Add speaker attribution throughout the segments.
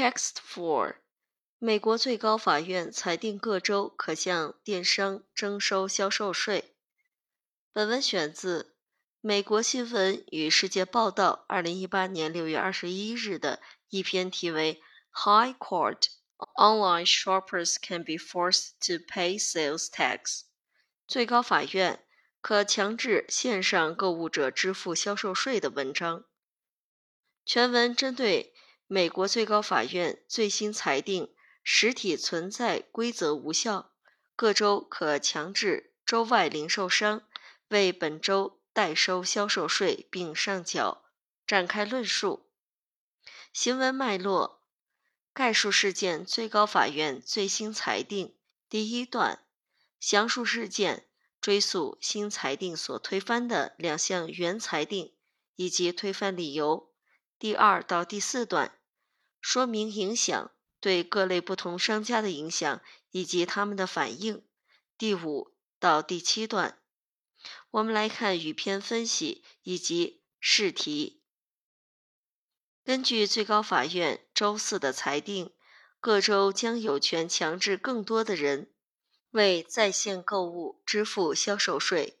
Speaker 1: Text for：美国最高法院裁定各州可向电商征收销售税。本文选自《美国新闻与世界报道》二零一八年六月二十一日的一篇题为《High Court Online Shoppers Can Be Forced to Pay Sales Tax》。最高法院可强制线上购物者支付销售税的文章。全文针对。美国最高法院最新裁定，实体存在规则无效，各州可强制州外零售商为本州代收销售税并上缴。展开论述。行文脉络：概述事件：最高法院最新裁定。第一段：详述事件，追溯新裁定所推翻的两项原裁定以及推翻理由。第二到第四段。说明影响对各类不同商家的影响以及他们的反应。第五到第七段，我们来看语篇分析以及试题。根据最高法院周四的裁定，各州将有权强制更多的人为在线购物支付销售税，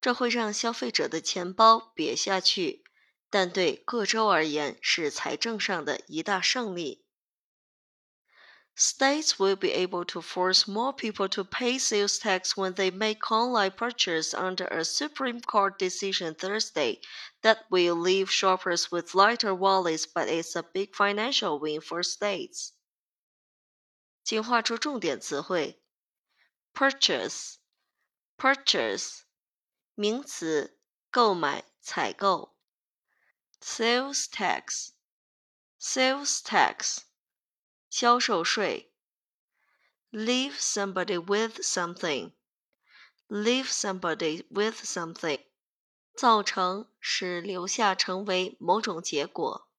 Speaker 1: 这会让消费者的钱包瘪下去。但对各州而言是财政上的一大胜利。States will be able to force more people to pay sales tax when they make online purchases under a Supreme Court decision Thursday that will leave shoppers with lighter wallets, but it's a big financial win for states. 请画出重点词汇：purchase，purchase，名词，购买、采购。 Sales tax, sales tax，销售税。Leave somebody with something, leave somebody with something，造成使留下成为某种结果。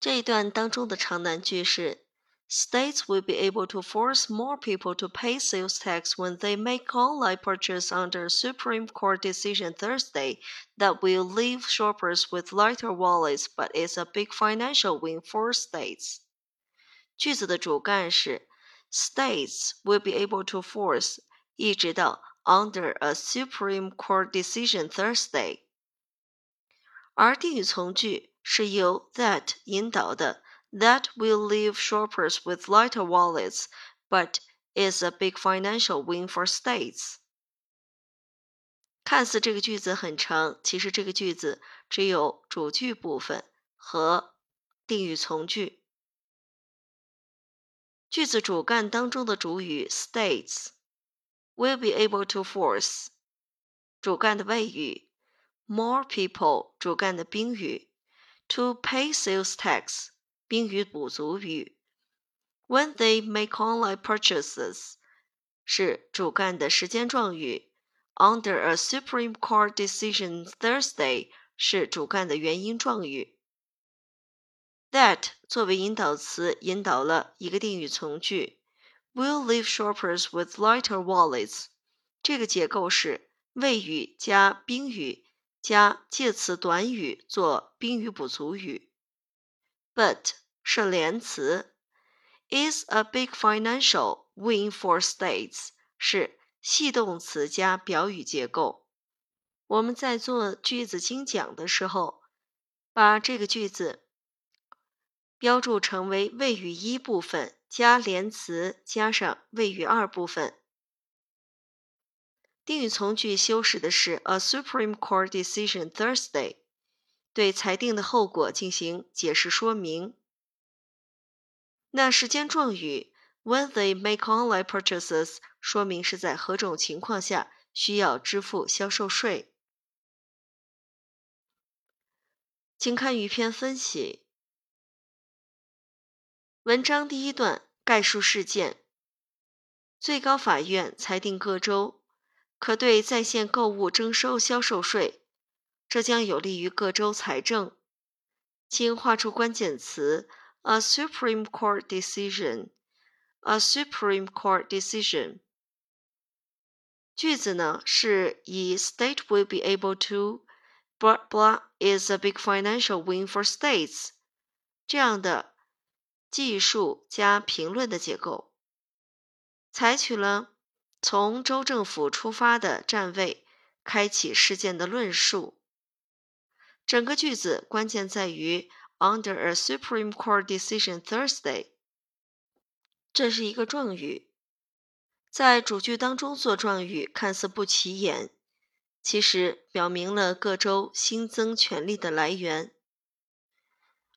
Speaker 1: 这一段当中的长难句是 States will be able to force more people to pay sales tax when they make online purchases under a Supreme Court decision Thursday that will leave shoppers with lighter wallets, but it's a big financial win for states. 句子的主干是 States will be able to force 一直到 under a Supreme Court decision Thursday，而定语从句是由 that 引导的。 that will leave shoppers with lighter wallets, but is a big financial win for states. 看似这个句子很长，其实这个句子只有主句部分和定语从句。句子主干当中的主语 states will be able to force 主干的谓语 more people 主干的宾语 to pay sales tax 宾语补足语，when they make online purchases 是主干的时间状语，under a Supreme Court decision Thursday 是主干的原因状语。That 作为引导词引导了一个定语从句，will leave shoppers with lighter wallets。这个结构是谓语加宾语加介词短语做宾语补足语。But 是连词，is a big financial win for states 是系动词加表语结构。我们在做句子精讲的时候，把这个句子标注成为谓语一部分加连词加上谓语二部分。定语从句修饰的是 a Supreme Court decision Thursday。对裁定的后果进行解释说明。那时间状语 when they make online purchases 说明是在何种情况下需要支付销售税。请看语篇分析。文章第一段概述事件：最高法院裁定各州可对在线购物征收销售税。这将有利于各州财政。请画出关键词：a Supreme Court decision，a Supreme Court decision。句子呢是以 state will be able to，blah blah is a big financial win for states 这样的技术加评论的结构，采取了从州政府出发的站位开启事件的论述。整个句子关键在于 “under a Supreme Court decision Thursday”，这是一个状语，在主句当中做状语看似不起眼，其实表明了各州新增权力的来源。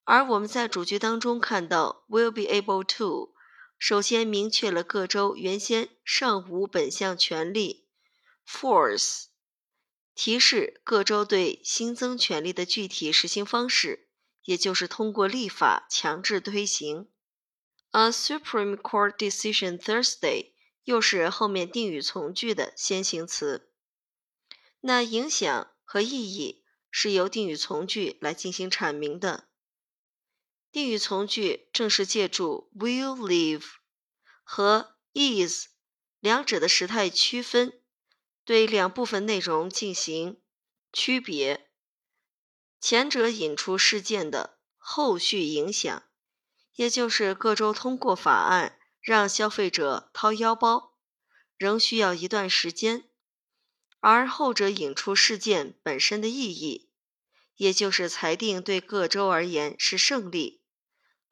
Speaker 1: 而我们在主句当中看到 “will be able to”，首先明确了各州原先尚无本项权利 “force”。提示各州对新增权利的具体实行方式，也就是通过立法强制推行。A Supreme Court decision Thursday 又是后面定语从句的先行词。那影响和意义是由定语从句来进行阐明的。定语从句正是借助 will leave 和 is 两者的时态区分。对两部分内容进行区别，前者引出事件的后续影响，也就是各州通过法案让消费者掏腰包，仍需要一段时间；而后者引出事件本身的意义，也就是裁定对各州而言是胜利。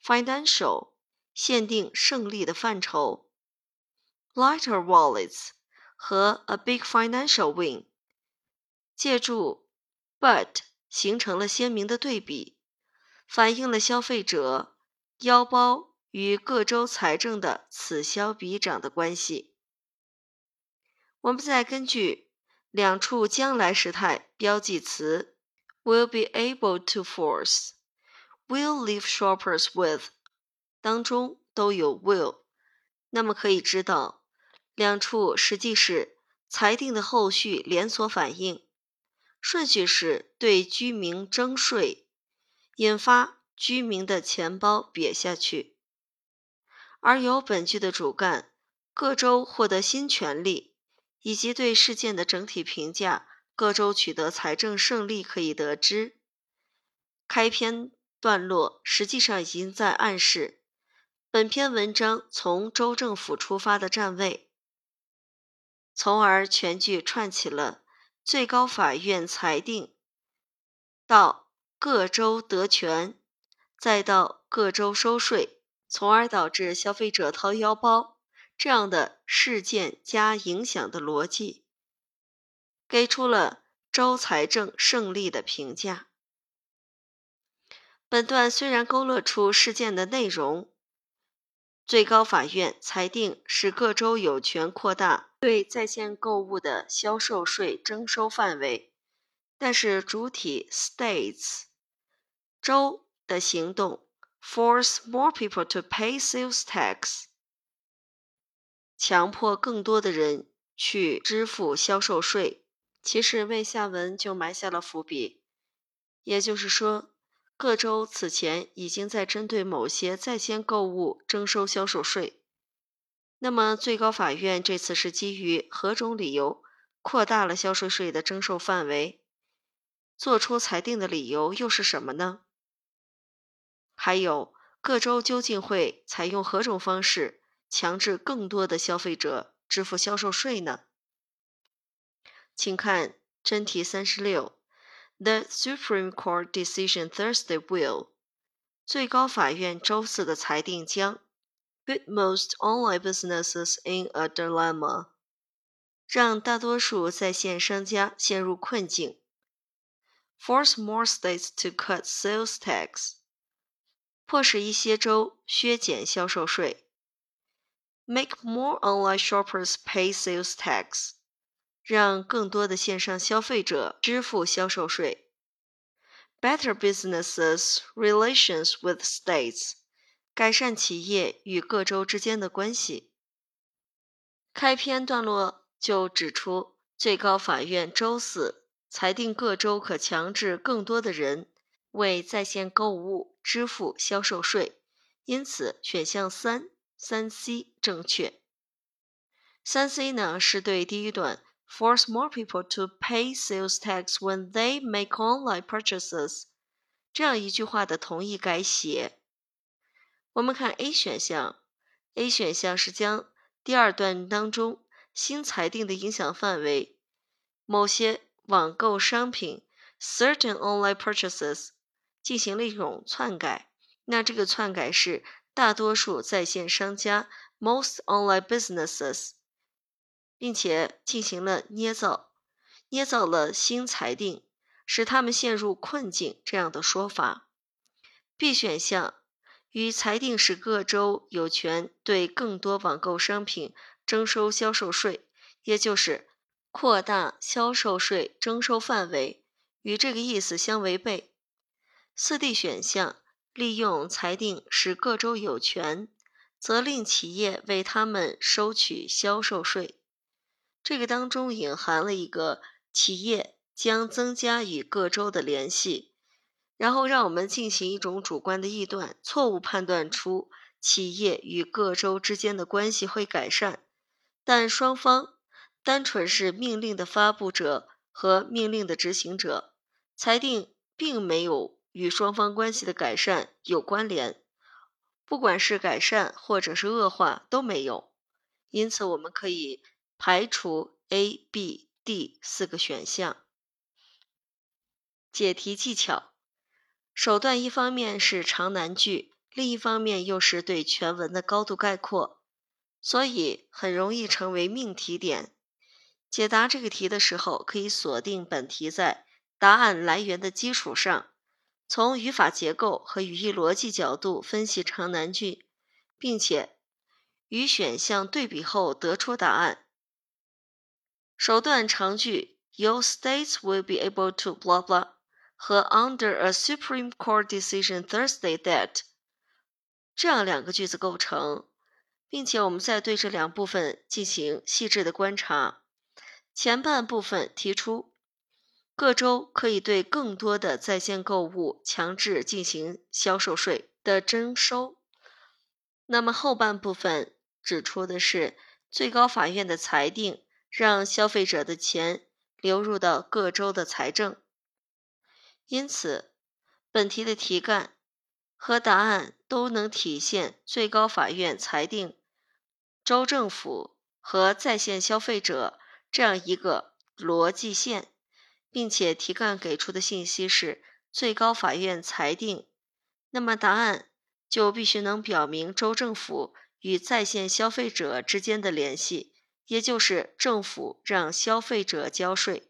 Speaker 1: （financial），限定胜利的范畴。（lighter wallets）。和 a big financial win，借助 but 形成了鲜明的对比，反映了消费者腰包与各州财政的此消彼长的关系。我们再根据两处将来时态标记词 will be able to force，will leave shoppers with 当中都有 will，那么可以知道。两处实际是裁定的后续连锁反应，顺序是对居民征税，引发居民的钱包瘪下去。而由本句的主干各州获得新权利，以及对事件的整体评价，各州取得财政胜利可以得知，开篇段落实际上已经在暗示本篇文章从州政府出发的站位。从而全剧串起了最高法院裁定，到各州得权，再到各州收税，从而导致消费者掏腰包这样的事件加影响的逻辑，给出了州财政胜利的评价。本段虽然勾勒出事件的内容。最高法院裁定使各州有权扩大对在线购物的销售税征收范围，但是主体 states 州的行动 force more people to pay sales tax，强迫更多的人去支付销售税，其实为下文就埋下了伏笔，也就是说。各州此前已经在针对某些在线购物征收销售税，那么最高法院这次是基于何种理由扩大了销售税的征收范围？做出裁定的理由又是什么呢？还有各州究竟会采用何种方式强制更多的消费者支付销售税呢？请看真题三十六。The Supreme Court decision Thursday will 最高法院周四的裁定将 put most online businesses in a dilemma 让大多数在线商家陷入困境 force more states to cut sales tax 迫使一些州削减销售税 make more online shoppers pay sales tax 让更多的线上消费者支付销售税。Better businesses relations with states，改善企业与各州之间的关系。开篇段落就指出，最高法院周四裁定各州可强制更多的人为在线购物支付销售税，因此选项三三 C 正确。三 C 呢是对第一段。Force more people to pay sales tax when they make online purchases，这样一句话的同义改写。我们看 A 选项，A 选项是将第二段当中新裁定的影响范围某些网购商品 （certain online purchases） 进行了一种篡改。那这个篡改是大多数在线商家 （most online businesses），并且进行了捏造，捏造了新裁定，使他们陷入困境这样的说法。B 选项。与裁定使各州有权对更多网购商品征收销售税，也就是扩大销售税征收范围，与这个意思相违背。四 D 选项利用裁定使各州有权责令企业为他们收取销售税，这个当中隐含了一个企业将增加与各州的联系。然后让我们进行一种主观的臆断，错误判断出企业与各州之间的关系会改善，但双方单纯是命令的发布者和命令的执行者，裁定并没有与双方关系的改善有关联，不管是改善或者是恶化都没有，因此我们可以排除 A、B、D 四个选项。解题技巧。手段一方面是长难句，另一方面又是对全文的高度概括，所以很容易成为命题点。解答这个题的时候，可以锁定本题在答案来源的基础上，从语法结构和语义逻辑角度分析长难句，并且与选项对比后得出答案。手段长句：Your states will be able to blah blah。和 under a Supreme Court decision Thursday that 这样两个句子构成，并且我们再对这两部分进行细致的观察。前半部分提出各州可以对更多的在线购物强制进行销售税的征收，那么后半部分指出的是最高法院的裁定让消费者的钱流入到各州的财政。因此，本题的题干和答案都能体现最高法院裁定州政府和在线消费者这样一个逻辑线，并且题干给出的信息是最高法院裁定，那么答案就必须能表明州政府与在线消费者之间的联系，也就是政府让消费者交税。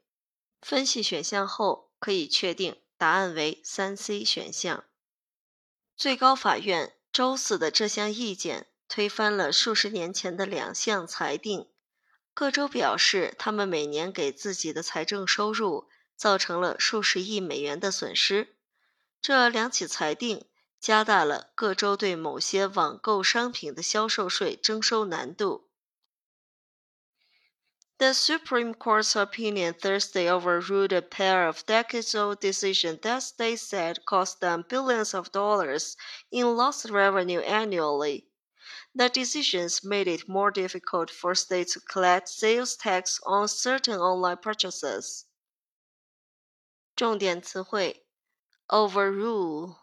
Speaker 1: 分析选项后，可以确定。答案为三 C 选项。最高法院周四的这项意见推翻了数十年前的两项裁定。各州表示，他们每年给自己的财政收入造成了数十亿美元的损失。这两起裁定加大了各州对某些网购商品的销售税征收难度。The Supreme Court's opinion Thursday overruled a pair of decades-old decisions that they said cost them billions of dollars in lost revenue annually. The decisions made it more difficult for states to collect sales tax on certain online purchases. 重点词汇 overrule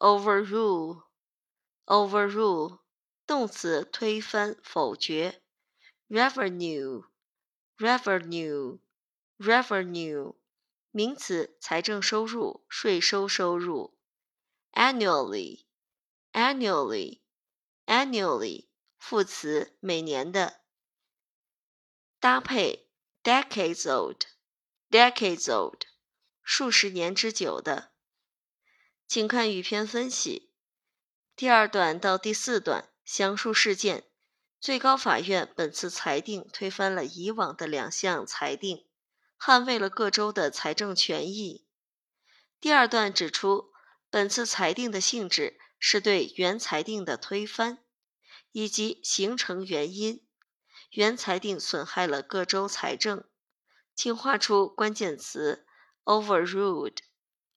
Speaker 1: overrule overrule 动词推翻否决 revenue Revenue revenue 名词，财政收入、税收收入。annually annually annually 副词，每年的。搭配 decades old decades old 数十年之久的。请看语篇分析，第二段到第四段详述事件。最高法院本次裁定推翻了以往的两项裁定，捍卫了各州的财政权益。第二段指出，本次裁定的性质是对原裁定的推翻，以及形成原因。原裁定损害了各州财政。请画出关键词：overruled。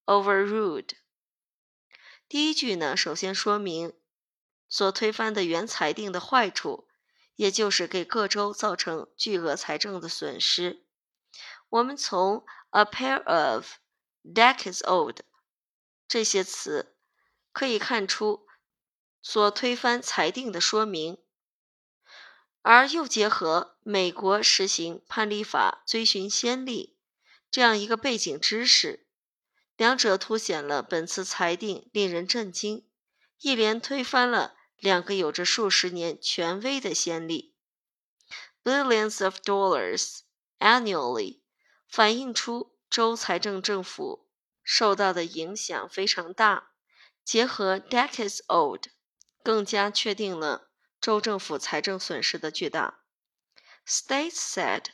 Speaker 1: overruled。第一句呢，首先说明所推翻的原裁定的坏处。也就是给各州造成巨额财政的损失。我们从 a pair of decades old 这些词可以看出，所推翻裁定的说明，而又结合美国实行判例法追寻先例这样一个背景知识，两者凸显了本次裁定令人震惊，一连推翻了两个有着数十年权威的先例。Billions of dollars annually 反映出州财政政府受到的影响非常大，结合 decades old，更加确定了州政府财政损失的巨大。States said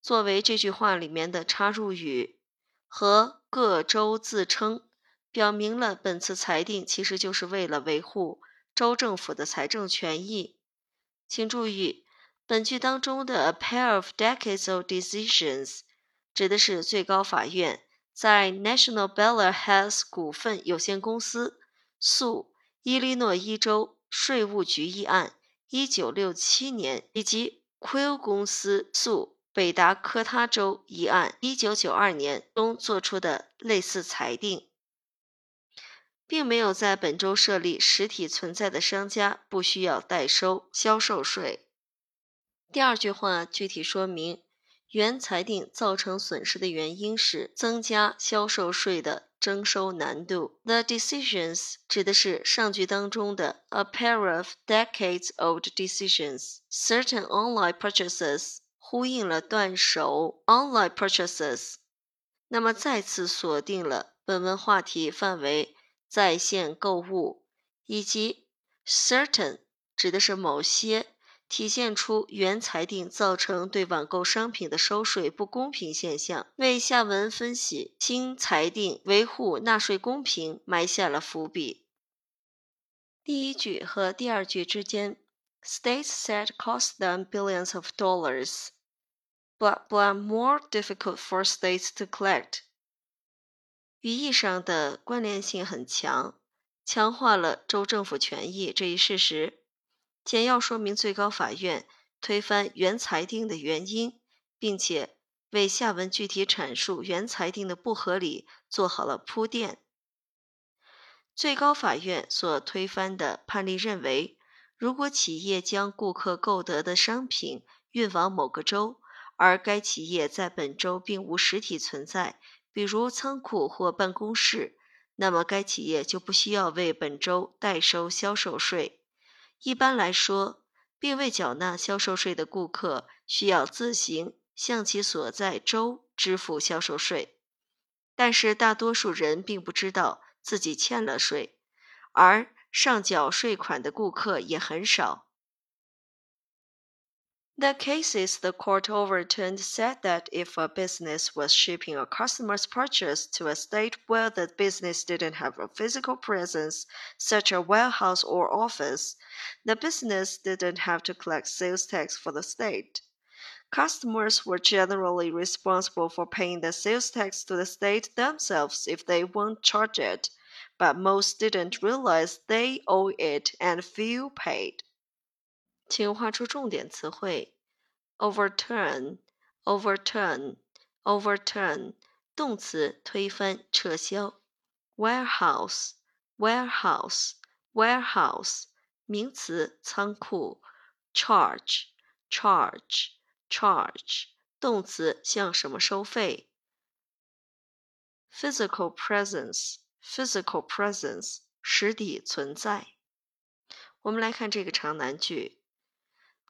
Speaker 1: 作为这句话里面的插入语，和各州自称，表明了本次裁定其实就是为了维护州政府的财政权益。请注意。本句当中的 "a pair of decades of decisions 指的是最高法院在 National Beller Health 股份有限公司诉伊利诺伊州税务局议案1967年，以及 Quill 公司诉北达科他州议案1992年中做出的类似裁定，并没有在本周设立实体存在的商家不需要代收销售税。第二句话具体说明原裁定造成损失的原因是增加销售税的征收难度。The decisions 指的是上句当中的 a pair of decades-old decisions. Certain online purchases 呼应了断手 online purchases，那么再次锁定了本文话题范围在线购物，以及 certain 指的是某些。体现出原裁定造成对网购商品的收税不公平现象，为下文分析新裁定维护纳税公平埋下了伏笔。第一句和第二句之间，States said cost them billions of dollars, but but more difficult for states to collect。语义上的关联性很强，强化了州政府权益这一事实。简要说明最高法院推翻原裁定的原因，并且为下文具体阐述原裁定的不合理做好了铺垫。最高法院所推翻的判例认为，如果企业将顾客购得的商品运往某个州，而该企业在本州并无实体存在，比如仓库或办公室，那么该企业就不需要为本周代收销售税。一般来说，并未缴纳销售税的顾客需要自行向其所在州支付销售税，但是大多数人并不知道自己欠了税，而上缴税款的顾客也很少。The cases the court overturned said that if a business was shipping a customer's purchase to a state where the business didn't have a physical presence, such as a warehouse or office, the business didn't have to collect sales tax for the state. Customers were generally responsible for paying the sales tax to the state themselves if they won't charge it, but most didn't realize they owe it and few paid. 请画出重点词汇：overturn，overturn，overturn，动词推翻、撤销；warehouse，warehouse，warehouse，名词仓库；charge，charge，charge，动词向什么收费；physical presence，physical presence，实体存在。我们来看这个长难句。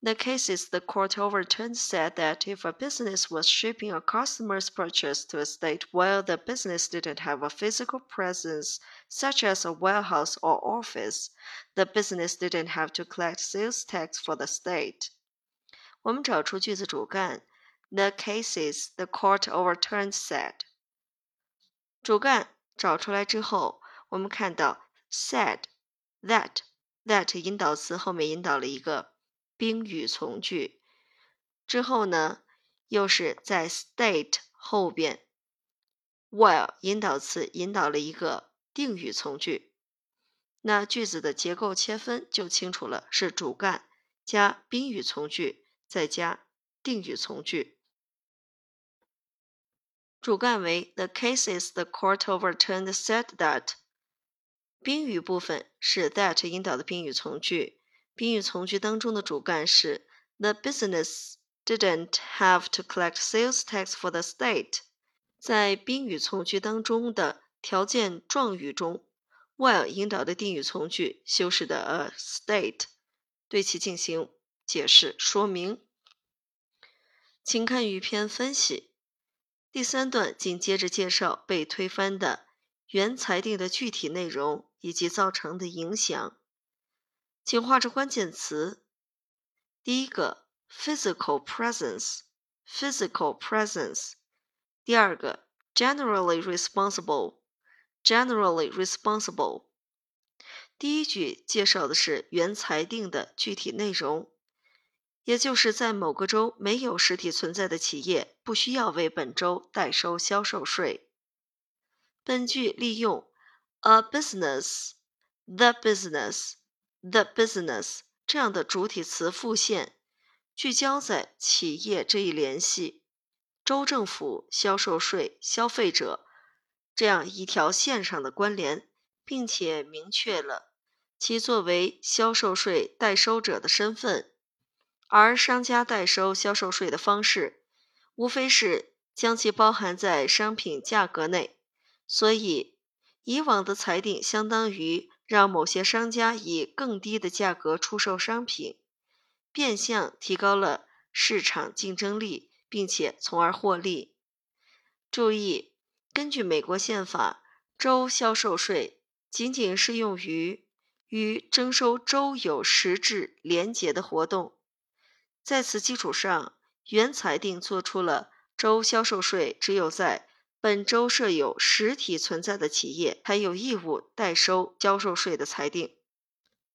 Speaker 1: The cases the court overturned said that if a business was shipping a customer's purchase to a state where the business didn't have a physical presence, such as a warehouse or office, the business didn't have to collect sales tax for the state. 我们找出句子主干，the cases the court overturned said。主干找出来之后，我们看到 said that that 引导词后面引导了一个 宾语从句之后呢，又是在 state 后边，while 引导词引导了一个定语从句，那句子的结构切分就清楚了，是主干加宾语从句再加定语从句。主干为 The cases the court overturned said that 宾语部分是 that 引导的宾语从句，宾语从句当中的主干是 The business didn't have to collect sales tax for the state。在宾语从句当中的条件状语中，while 引导的定语从句修饰的 a state，对其进行解释说明。请看语篇分析。第三段紧接着介绍被推翻的原裁定的具体内容以及造成的影响。请画出关键词。第一个，physical presence，physical presence。第二个，generally responsible，generally responsible。第一句介绍的是原裁定的具体内容。也就是在某个州没有实体存在的企业，不需要为本州代收销售税。本句利用 a business、the business、the business 这样的主体词复现，聚焦在企业这一联系、州政府、销售税、消费者这样一条线上的关联，并且明确了其作为销售税代收者的身份。而商家代收销售税的方式，无非是将其包含在商品价格内。所以，以往的裁定相当于让某些商家以更低的价格出售商品，变相提高了市场竞争力，并且从而获利。注意，根据美国宪法，州销售税仅仅适用于与征收州有实质连结的活动。在此基础上，原裁定作出了州销售税只有在本州设有实体存在的企业才有义务代收销售税的裁定。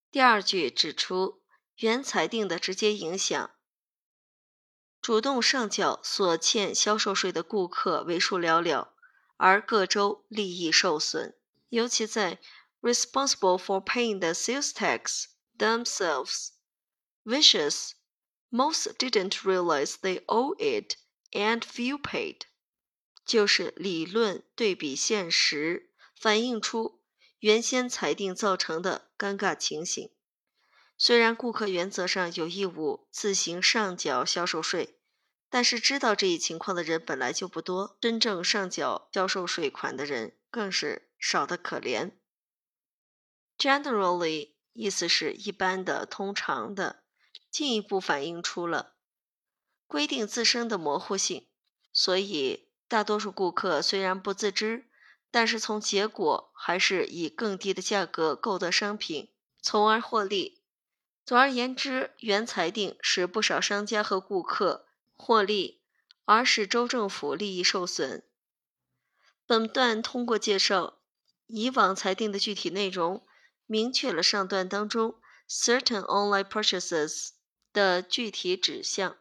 Speaker 1: 第二句指出原裁定的直接影响：主动上缴所欠销售税的顾客为数寥寥，而各州利益受损。尤其在 responsible for paying the sales tax themselves, vicious. Most didn't realize they owe it, and few paid。就是理论对比现实，反映出原先裁定造成的尴尬情形。虽然顾客原则上有义务自行上缴销售税，但是知道这一情况的人本来就不多，真正上缴销售税款的人更是少得可怜。Generally，意思是一般的、通常的。进一步反映出了规定自身的模糊性，所以大多数顾客虽然不自知，但是从结果还是以更低的价格购得商品，从而获利。总而言之，原裁定使不少商家和顾客获利，而使州政府利益受损。本段通过介绍以往裁定的具体内容，明确了上段当中 certain online purchases。的具体指向，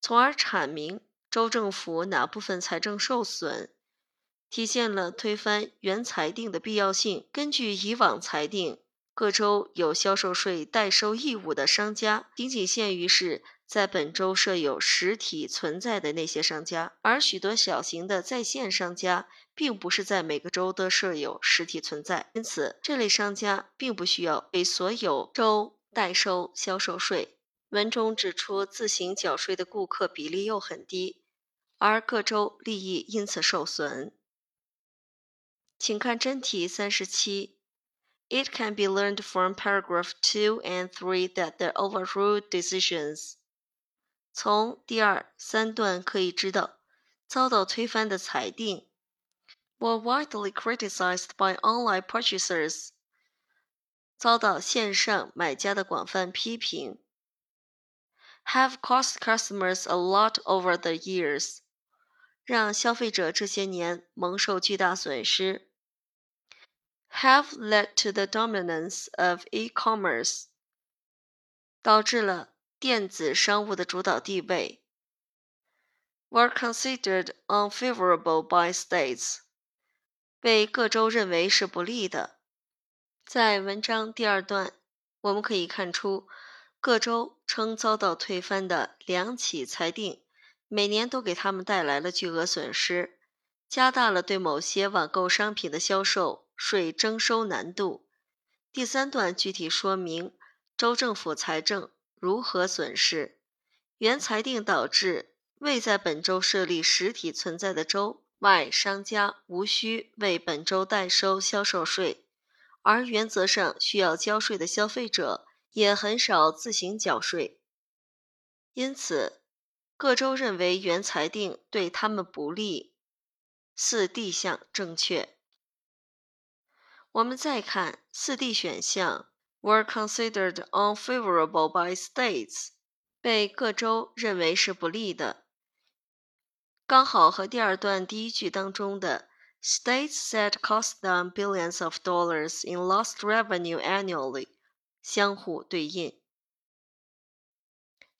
Speaker 1: 从而阐明州政府哪部分财政受损，体现了推翻原裁定的必要性。根据以往裁定，各州有销售税代收义务的商家，仅仅限于是在本州设有实体存在的那些商家，而许多小型的在线商家，并不是在每个州都设有实体存在，因此这类商家并不需要给所有州代收销售税。文中指出，自行缴税的顾客比例又很低，而各州利益因此受损。请看真题三十七。It can be learned from paragraph two and three that the overruled decisions。从第二、三段可以知道，遭到推翻的裁定 were widely criticized by online purchasers，遭到线上买家的广泛批评。have cost customers a lot over the years， 让消费者这些年蒙受巨大损失。have led to the dominance of e-commerce，导致了电子商务的主导地位。were considered unfavorable by states，被各州认为是不利的。在文章第二段，我们可以看出。各州称遭到推翻的两起裁定，每年都给他们带来了巨额损失，加大了对某些网购商品的销售税征收难度，第三段具体说明州政府财政如何损失。原裁定导致未在本州设立实体存在的州外商家无需为本州代收销售税，而原则上需要交税的消费者也很少自行缴税。因此，各州认为原裁定对他们不利。四 D 项正确。我们再看四 D 选项，were considered unfavorable by states，被各州认为是不利的，刚好和第二段第一句当中的 states that cost them billions of dollars in lost revenue annually 相互对应。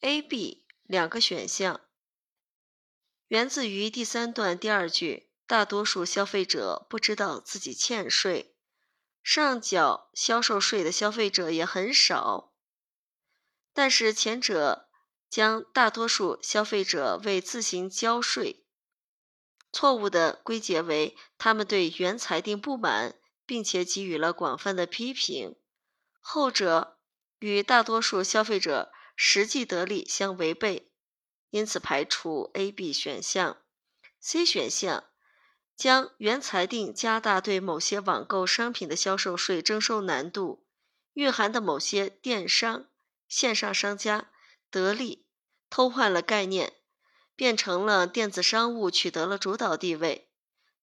Speaker 1: A、B 两个选项源自于第三段第二句，大多数消费者不知道自己欠税。上缴销售税的消费者也很少，但是前者将大多数消费者为自行交税，错误的归结为他们对原裁定不满，并且给予了广泛的批评。后者与大多数消费者实际得利相违背，因此排除 A、B 选项。C 选项。将原裁定加大对某些网购商品的销售税征收难度，蕴含的某些电商线上商家得利，偷换了概念，变成了电子商务取得了主导地位。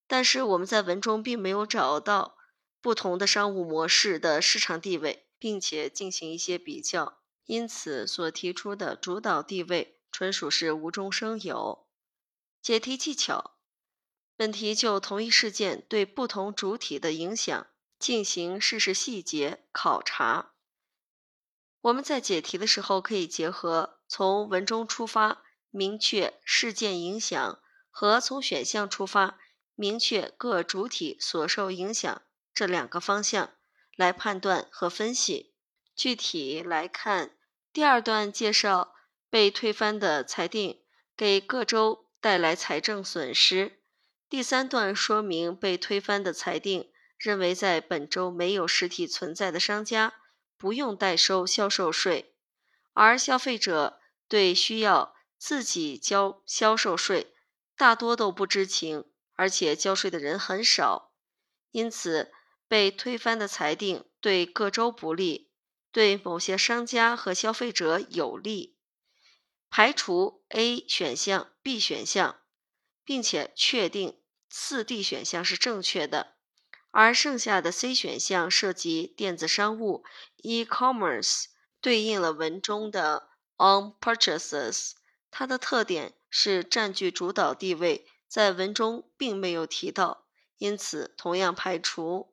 Speaker 1: 但是我们在文中并没有找到不同的商务模式的市场地位，并且进行一些比较，因此所提出的主导地位纯属是无中生有。解题技巧。本题就同一事件对不同主体的影响进行事实细节考察。我们在解题的时候，可以结合从文中出发明确事件影响和从选项出发明确各主体所受影响这两个方向来判断和分析。具体来看，第二段介绍被推翻的裁定给各州带来财政损失。第三段说明被推翻的裁定认为，在本州没有实体存在的商家不用代收销售税，而消费者对需要自己交销售税大多都不知情，而且交税的人很少，因此被推翻的裁定对各州不利，对某些商家和消费者有利。排除 A 选项、B 选项，并且确定。四 D 选项是正确的，而剩下的 C 选项涉及电子商务 （e-commerce），对应了文中的 on purchases，它的特点是占据主导地位，在文中并没有提到，因此同样排除。